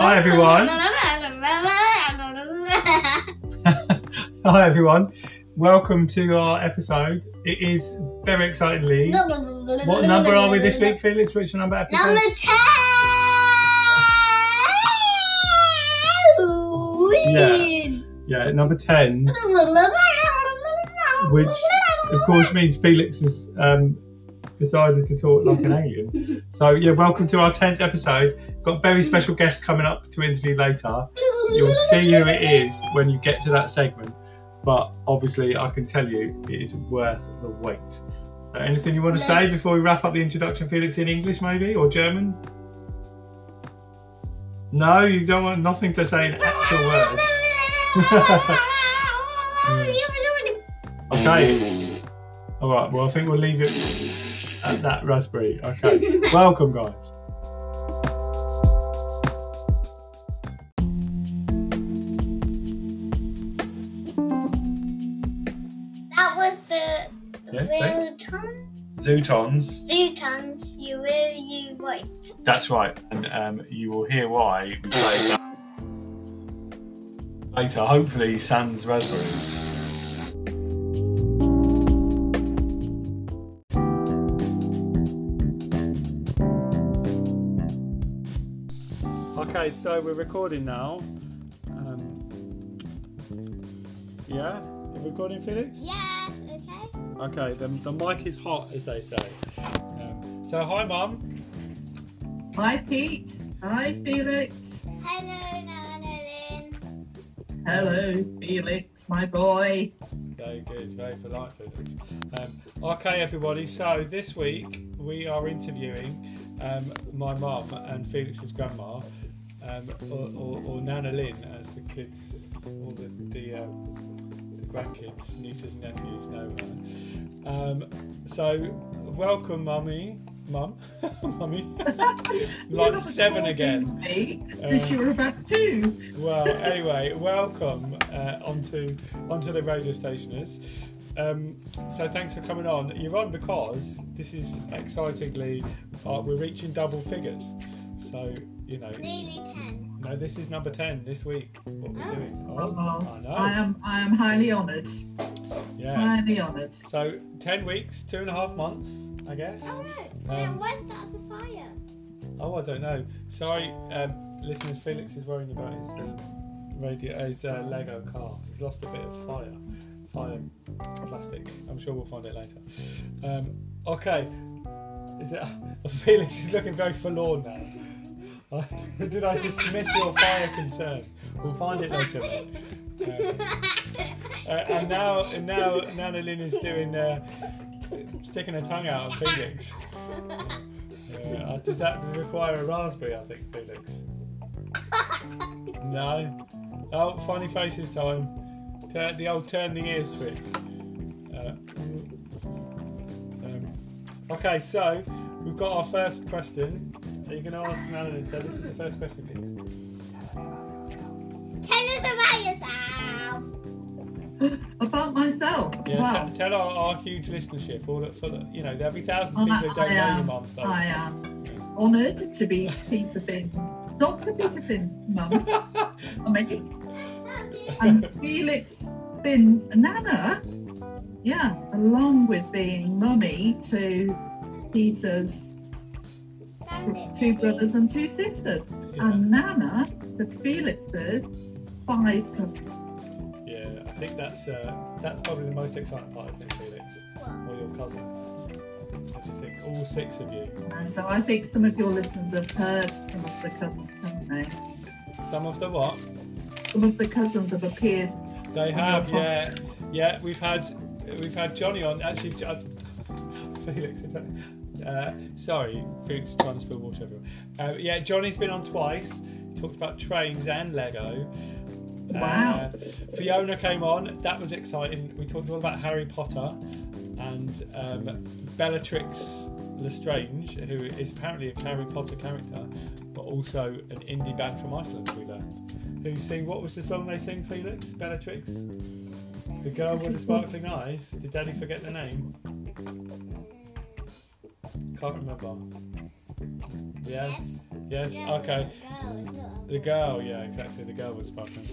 Hi everyone. Hi everyone. Welcome to our episode. It is very excitingly. What number are we this week, Felix? Which number episode? Number ten. Yeah, Yeah, number ten, which of course means Felix is um, decided to talk like an alien. So yeah, welcome to our tenth episode. Got very special guests coming up to interview later. You'll see who it is when you get to that segment. But obviously, I can tell you it is worth the wait. Uh, anything you want to say before we wrap up the introduction, Felix, in English maybe or German? No, you don't want nothing to say in actual words. Okay. All right. Well, I think we'll leave it at that raspberry. Okay. Welcome, guys. That was the Yeah, say. Zuton. Zutons. Zutons, you will you right. That's right, and um, you will hear why we that later. Hopefully, sans raspberries. Okay, we're recording now. Um, yeah, you recording, Felix? Yes, okay. Okay, the, the mic is hot, as they say. Um, so, hi, Mum. Hi, Pete. Hi, Felix. Hello, Nana Hello, Felix, my boy. Very good, very polite, Felix. Um, okay, everybody, so this week we are interviewing um, my mum and Felix's grandma, um, or, or, or Nana Lynn, as the kids, all the, the, um, the grandkids, nieces and nephews know her. Um, so, welcome, Mummy. Mum, Mummy, like seven again. Me, since Uh, you were about two. Well, anyway, welcome uh, onto onto the radio stationers. Um, so thanks for coming on. You're on because this is excitingly uh, we're reaching double figures. So you know, Nearly ten. no, this is number ten this week. What we're Oh. doing? Oh, I know. I am, I am highly honoured. Yeah. Highly honoured. So ten weeks, two and a half months, I guess. Oh no. Um, Um, where's the other fire? Oh, I don't know. Sorry, um, listeners. Felix is worrying about his um, radio, his uh, Lego car. He's lost a bit of fire, fire plastic. I'm sure we'll find it later. Um, okay. Is it? Felix is looking very forlorn now. Uh, Did I dismiss your fire concern? We'll find it later. Um, uh, and now, and now, Nana Lynn is doing uh, sticking her tongue out on Felix. Uh, does that require a raspberry? I think, Felix. No. Oh, funny faces time. Turn, the old turn the ears trick. Uh, um, okay, so we've got our first question. Are you going to ask Madeline? So this is the first question, please. Tell us about yourself. About myself. Yeah, wow. t- tell our, our huge listenership. All that, full of, you know, there'll be thousands of people who don't I know your am, mum. So I am honoured to be Peter Finn's, Dr. Peter Finn's mum. I'm mean, and Felix Finn's nana. Yeah, along with being mummy to Peter's two brothers and two sisters, Yeah. and nana to Felix's five cousins. Yeah, I think that's uh, that's probably the most exciting part, isn't it, Felix? Or your cousins? Do you think? All six of you. And so I think some of your listeners have heard some of the cousins, haven't they? Some of the what? Some of the cousins have appeared. They have, yeah, yeah. We've had we've had Johnny on. Actually, Felix. Uh, sorry, Felix trying to spill water everywhere. Uh, yeah, Johnny's been on twice. Talked about trains and Lego. Wow. Uh, Fiona came on. That was exciting. We talked all about Harry Potter and um, Bellatrix Lestrange, who is apparently a Harry Potter character, but also an indie band from Iceland. We learned. Who sing? What was the song they sing? Felix, Bellatrix, the girl with the sparkling eyes. Did Daddy forget the name? Can't remember. Yeah. Yes. Yes. Yeah, Okay. girl. The girl, yeah, exactly. The girl was sparkling.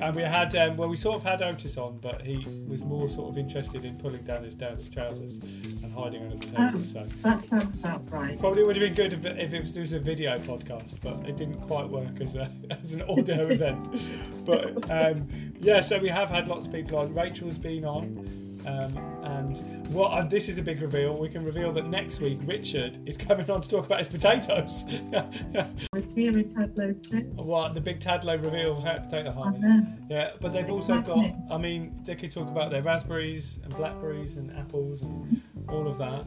And we had, um, well, we sort of had Otis on, but he was more sort of interested in pulling down his dad's trousers and hiding under the table. Oh. So That sounds about right. probably would have been good if, if it was, it was a video podcast, but it didn't quite work as, a, as an audio event. But um, yeah, so we have had lots of people on. Rachel's been on. Um, and what and this is a big reveal. We can reveal that next week Richard is coming on to talk about his potatoes. I was here in Tableau too. what the big Tadlow reveal of potato I harvest. Yeah, but they've also got. I mean, they could talk about their raspberries and blackberries and apples and all of that.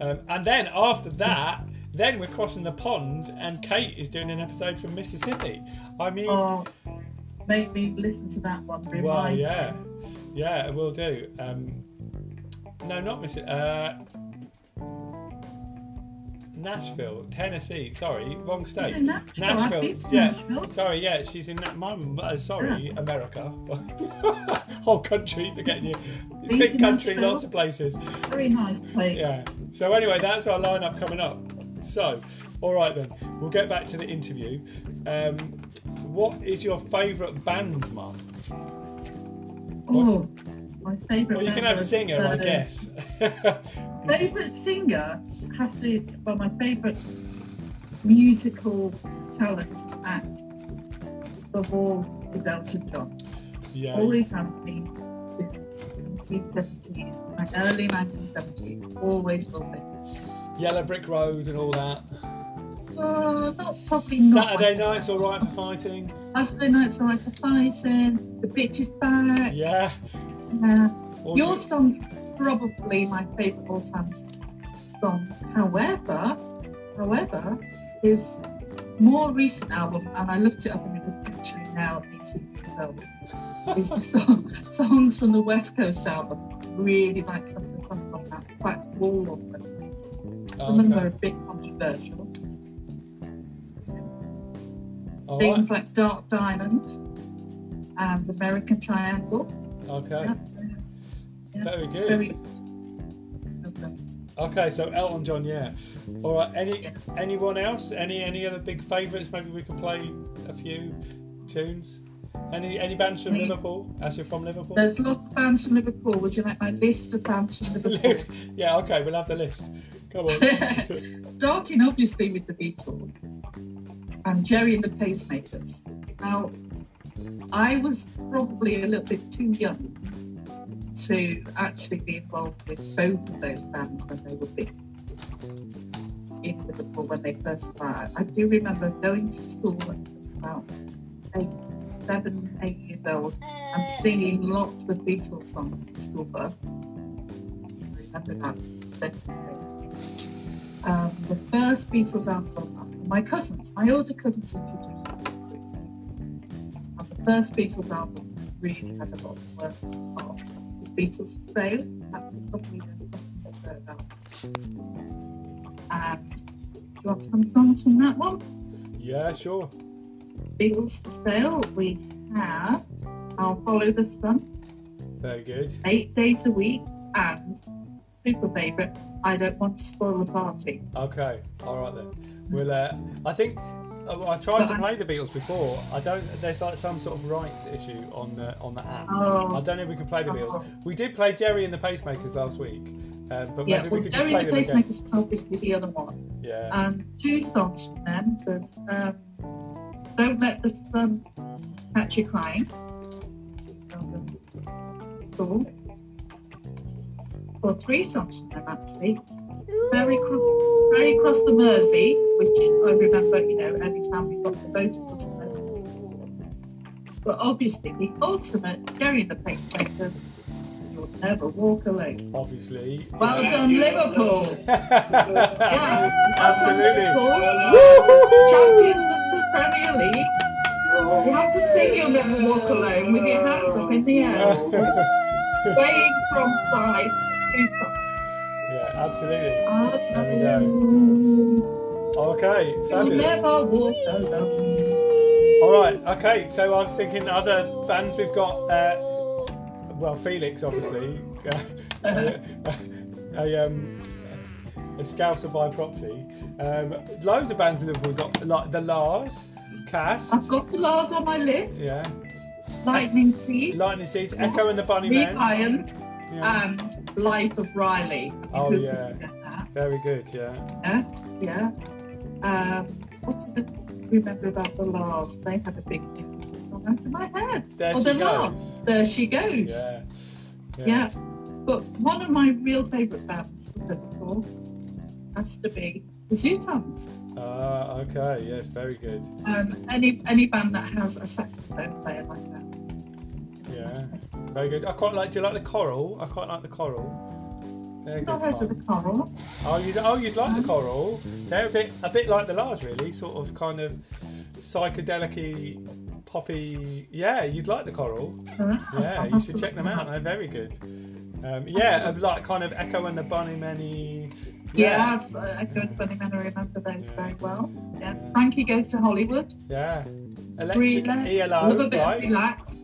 Um, and then after that, then we're crossing the pond, and Kate is doing an episode from Mississippi. I mean, Oh, maybe listen to that one. Remind well, me. yeah, yeah, we'll do. Um, no, not Mississippi. Uh, Nashville, Tennessee. Sorry, wrong state. it Nashville? Nashville, yeah. Nashville. Sorry, yeah, she's in that. my. Uh, sorry, America. Whole country, forgetting you. Been Big country, Nashville? lots of places. Very nice place. Yeah. So anyway, that's our lineup coming up. So, all right then, we'll get back to the interview. Um, what is your favourite band, Mum? Oh, my favourite. Well, you can have singer, I uh, guess. Favourite singer has to. Well, my favourite musical talent act of all is Elton John. yeah. Always has been since 1970s, like early 1970s. Always will be. Yellow Brick Road and all that. Not probably not. Saturday night's all right for fighting. Saturday night's alright for fighting. The bitch is back. Yeah. Yeah. Your song probably my favourite all time song. However, however, his more recent album, and I looked it up and it was actually now 18 years old, is the song Songs from the West Coast album. Really like some of the songs on that. Fact, all of them. Some of them are a bit controversial. All Things right. like Dark Diamond and American Triangle. Okay. Yeah. Yeah. Very good. Very. Okay. Okay, so Elton John, yeah. All right. Any Yeah. anyone else? Any any other big favourites? Maybe we can play a few tunes. Any any bands from. Liverpool? As you're from Liverpool. There's lots of bands from Liverpool. Would you like my list of bands from Liverpool? list. Yeah. Okay, we'll have the list. Come on. Starting obviously with the Beatles and Gerry and the Pacemakers. Now, I was probably a little bit too young to actually be involved with both of those bands when they were big in Liverpool when they first started. I do remember going to school about eight, seven, eight years old and singing lots of Beatles songs on the school bus. I remember that. Um, the first Beatles album, my cousins, my older cousins introduced me to it. And the first Beatles album really had a lot of work on. Was Beatles for Sale. That's probably their second or third album. And do you want some songs from that one? yeah, sure. Beatles for Sale, we have I'll Follow the Sun, Very good. Eight Days a Week, and super favourite, I Don't Want to Spoil the Party. Okay. All right then. We'll. Uh, I think. uh, I tried to play the Beatles before. I don't. There's like some sort of rights issue on the on the app. I Oh, don't know if we can play the Beatles. We did play Gerry and the Pacemakers last week, um, but yeah, maybe well, we could just Gerry play the them again. Pacemakers was obviously the other one. Yeah. And two songs from them was um, Don't Let the Sun Catch You Crying. Cool. Or three songs from them actually. Ferry Cross, Ferry Cross the Mersey, which I remember, you know, every time we got the boat across the Mersey. But obviously, the ultimate and the Pacemakers, You'll Never Walk Alone. Obviously. Well done, Liverpool. Absolutely. Champions of the Premier League. You have to sing You'll Never Walk Alone with your hands up in the air, swaying from side to side. yeah, absolutely. Ah, there we mm. Okay, fabulous. never walk alone. All right, okay. So I was thinking other bands we've got. Uh, well, Felix, obviously. a, um, a Scouser by proxy. Um, loads of bands in Liverpool. We've got like the La's, Cass, I've got the La's on my list. yeah, Lightning Seeds, Lightning Seeds, Echo and the Bunny Reed Men. Iron, Yeah. and Life of Riley. Oh, yeah. could forget that? Very good, yeah. Yeah, yeah. Um, what did I remember about the La's? They had a big difference. It's gone out of my head. There oh, the. La's. There she goes. Yeah. Yeah. But one of my real favourite bands for Liverpool has to be the Zutons. Ah, okay. Yes, very good. Um, any any band that has a saxophone player like that. Yeah, very good. I quite like. Do you like the Coral? I quite like the Coral. They're Not good heard of the. Coral. Oh, you oh you'd like the Coral? They're a bit a bit like the La's, really. Sort of kind of psychedelic poppy. Yeah, you'd like the Coral. Yeah, you should check them out. They're very good. Um, yeah, like kind of Echo and the Bunnymen. Yeah, I've, uh, I could funny man I remember those Yeah. very well. Yeah. Frankie goes to Hollywood. Yeah. Electric Relax. ELO, Love a bit right? relax.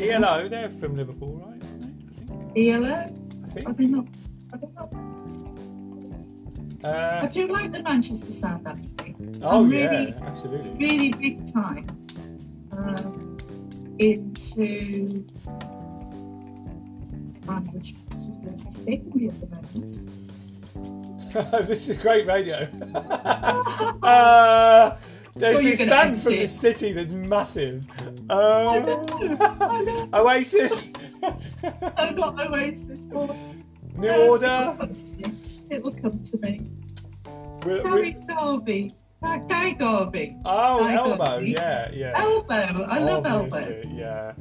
ELO, they're from Liverpool, right? aren't they? ELO. I I think. don't know. I don't. I Uh, do like the Manchester sound actually. oh I'm yeah, really- absolutely. Really big time um, into language. Escaping me at the moment. this is great radio. uh, there's Well, this band from it. the city that's massive. I Uh, know, I know. Oasis, I'm not Oasis. Or, New Order. It'll come to me. We're- Gary we're- Garvey. Uh, Guy Garvey. oh, Guy Elbow. Garvey. Yeah, yeah. Elbow. I love Elbow. Yeah,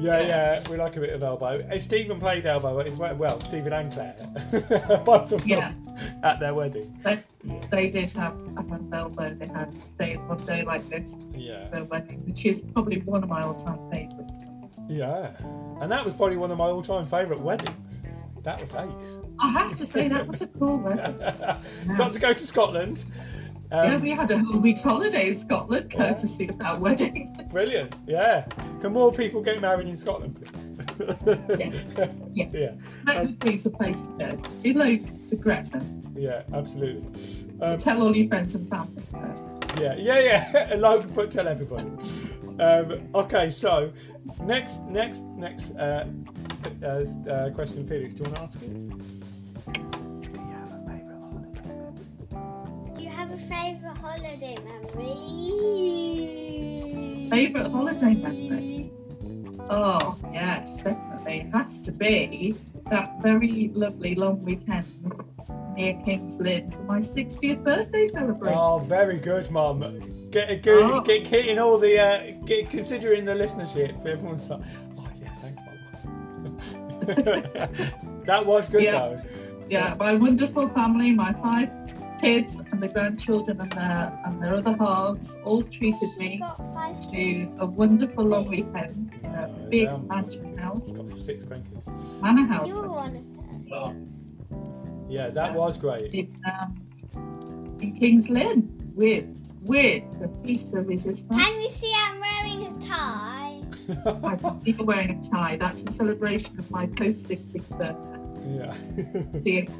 yeah, yeah. We like a bit of elbow. Uh, Stephen played elbow as well. Well, Stephen and Claire, both of them Yeah. at their wedding. They, they did have a hand elbow. They had day one day like this, Yeah, their wedding, which is probably one of my all-time favourites. yeah. And that was probably one of my all-time favourite weddings. That was ace. I have to say that was a cool wedding. Got to go to Scotland. yeah, Um, we had a whole week's holiday in Scotland Yeah. courtesy of that wedding. brilliant. Yeah. Can more people get married in Scotland, please? Yeah. Yeah. yeah. Technically, a place to go. Elope to Gretna. Yeah, absolutely. Um, Tell all your friends and family. Yeah, yeah, yeah. Logan put tell everybody. Um, okay, so next, next, next uh, uh, uh, question, Felix. Do you want to ask it? Do you have a favourite holiday memory? Favourite holiday memory? Oh, yes, definitely. It has to be that very lovely long weekend near King's Lynn for my 60th birthday celebration. Oh, very good, Mum. Get a good, Oh. get getting all the, uh, get considering the listenership. Everyone's like, oh yeah, thanks, Mum. that was good Yeah. though. Yeah, my wonderful family, my five kids and the grandchildren and their, and their other halves all treated me to a wonderful long weekend in a big Yeah. mansion house, Got six grandkids. manor house. You're one of them. Yeah, that was great. in, um, in King's Lynn with with the piece de resistance. Can you see I'm wearing a tie? I can see you wearing a tie. That's in celebration of my post 60th birthday. yeah.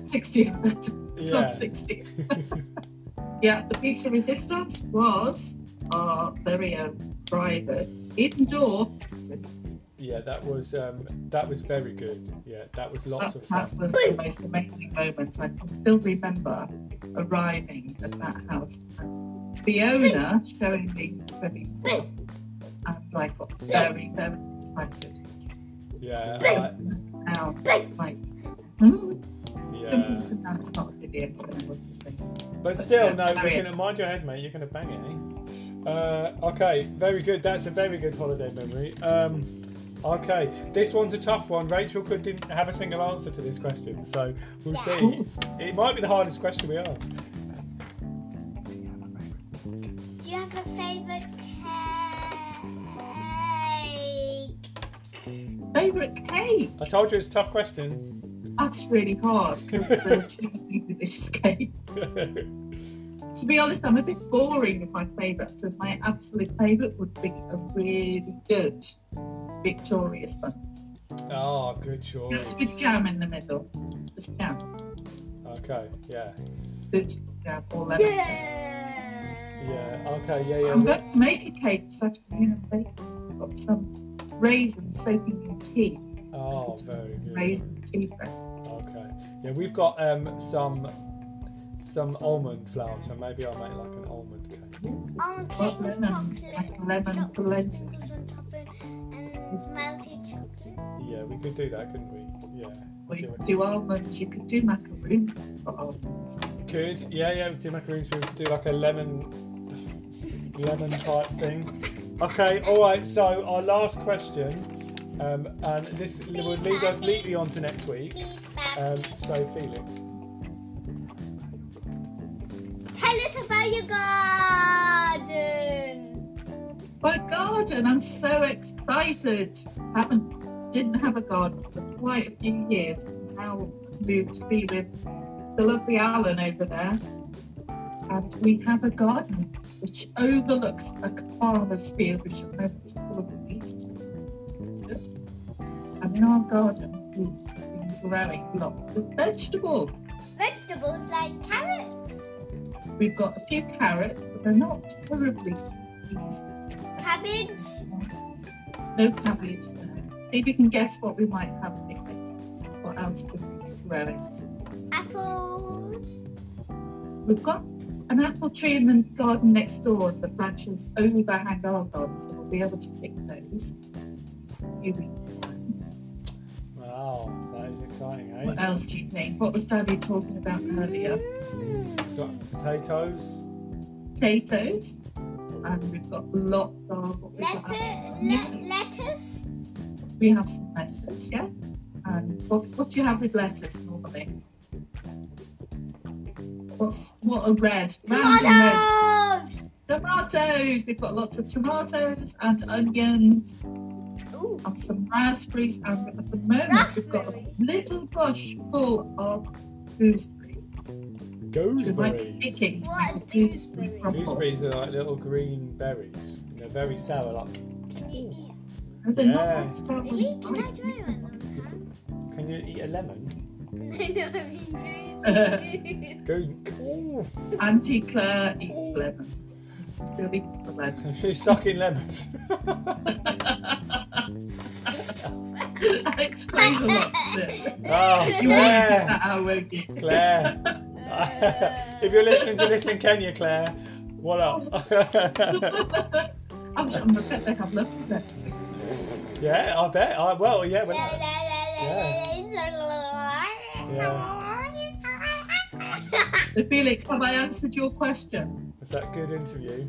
60th birthday, yeah. not 60th. yeah, the piece of resistance was our very own private indoor. Yeah, that was um, that was very good. Yeah, that was lots That, of fun. that was the most amazing moment. I can still remember arriving at that house. And Fiona showing me the swimming pool. And I got very, very excited. Yeah, I, Now, like, hmm? yeah. That's not a video, so I. But still, yeah, no, carry you're gonna mind your head, mate. You're gonna bang it. Eh? Uh, okay, very good. That's a very good holiday memory. Um, okay, this one's a tough one. Rachel could didn't have a single answer to this question, so we'll Yeah. see. It might be the hardest question we asked. Do you have a favourite cake? Favourite cake? I told you it's a tough question. That's really hard because there are too many delicious cakes. To be honest, I'm a bit boring with my favourites, my absolute favourite would be a really good Victoria sponge. oh, good choice. Just with jam in the middle. Just jam. Okay. Yeah. Good jam or lemon. Yeah. Yeah. Okay. Yeah. Yeah. I'm going to make a cake this afternoon and bake. I've got some raisins soaking in tea. Oh, very good. Raisin tea bread. Okay. Yeah, we've got um some some almond flour, so maybe I'll make like an almond cake. On cake What with lemon? chocolate. Like lemon chocolate blended. on top and melted chocolate. Yeah, we could do that, couldn't we? Yeah. We do you could do almonds. You could do macaroons for almonds. Could yeah, yeah, we could do macaroons. We could do like a lemon lemon type thing. Okay, all right. So our last question, um, and this would lead us neatly on to next week. Um, so Felix, Tell us about your garden. My garden, I'm so excited. Haven't didn't have a garden for quite a few years. Now moved to be with the lovely Alan over there. And we have a garden which overlooks a farmer's field, which the moment is full of wheat. And in our garden, we've been growing lots of vegetables. Vegetables like carrots, We've got a few carrots, but they're not terribly these cabbage, No cabbage. See if you can guess what we might have here. What else could we be growing? apples. We've got an apple tree in the garden next door. The branches overhang our garden, so we'll be able to pick those. a few weeks time. wow, that is exciting, eh? What else do you think? What was Daddy talking about earlier? We've got potatoes. Potatoes. And we've got lots of what we've got Lettuce, le- lettuce, We have some lettuce, yeah? And what, what do you have with lettuce normally? What's what a red? Round and red. tomatoes. Tomatoes! We've got lots of tomatoes and onions Ooh, and some raspberries. And at the moment, we've got a little bush full of gooseberries. which we might Gooseberries. picking What a are gooseberry gooseberries? Gooseberries are like little green berries. They're very sour. Like, can you eat? And they're Yeah. not strawberry Really? Can I try one? can you eat a lemon? No, no, I mean Go. Ooh. Auntie Claire eats lemons. She still eats the lemons. She's sucking lemons. that explains a lot, oh, You won't get Claire. that out, won't you? Claire. if you're listening to this in Kenya, Claire, what up? I'm sure I'm bet they have lovely lemons. yeah, I bet. I, well, yeah. Well, So Felix, have I answered your question? was that a good interview?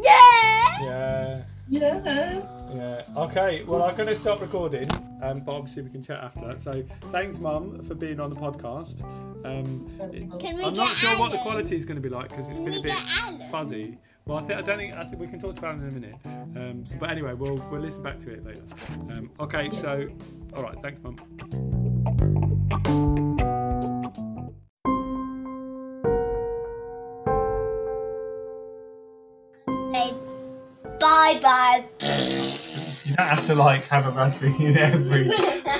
yeah! Yeah. Yeah. Yeah. Okay. Well, I'm going to stop recording, um, but obviously we can chat after that. So, thanks, Mum, for being on the podcast. Um, it- Can we I'm get not sure what the quality is going to be like because it's Can been a bit fuzzy. Well, I think I don't think I think we can talk about it in a minute. Um, so, but anyway, we'll we'll listen back to it later. Um, okay. So, all right. Thanks, Mum. Bye bye. You don't have to like have a raspberry in every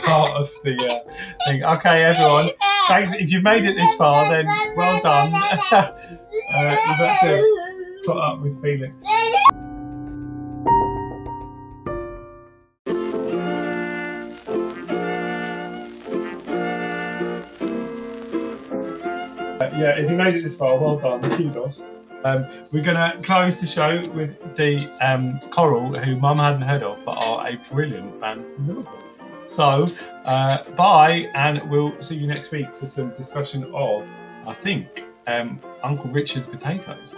part of the uh, thing. Okay, everyone. Thanks. If you've made it this far, then well done. uh, you've had to put up with Felix. Uh, yeah, if you made it this far, well done. You Kudos. Um, we're going to close the show with the um, Coral, who Mum hadn't heard of, but are a brilliant band from Liverpool. So, uh, bye, and we'll see you next week for some discussion of, I think, um, Uncle Richard's potatoes.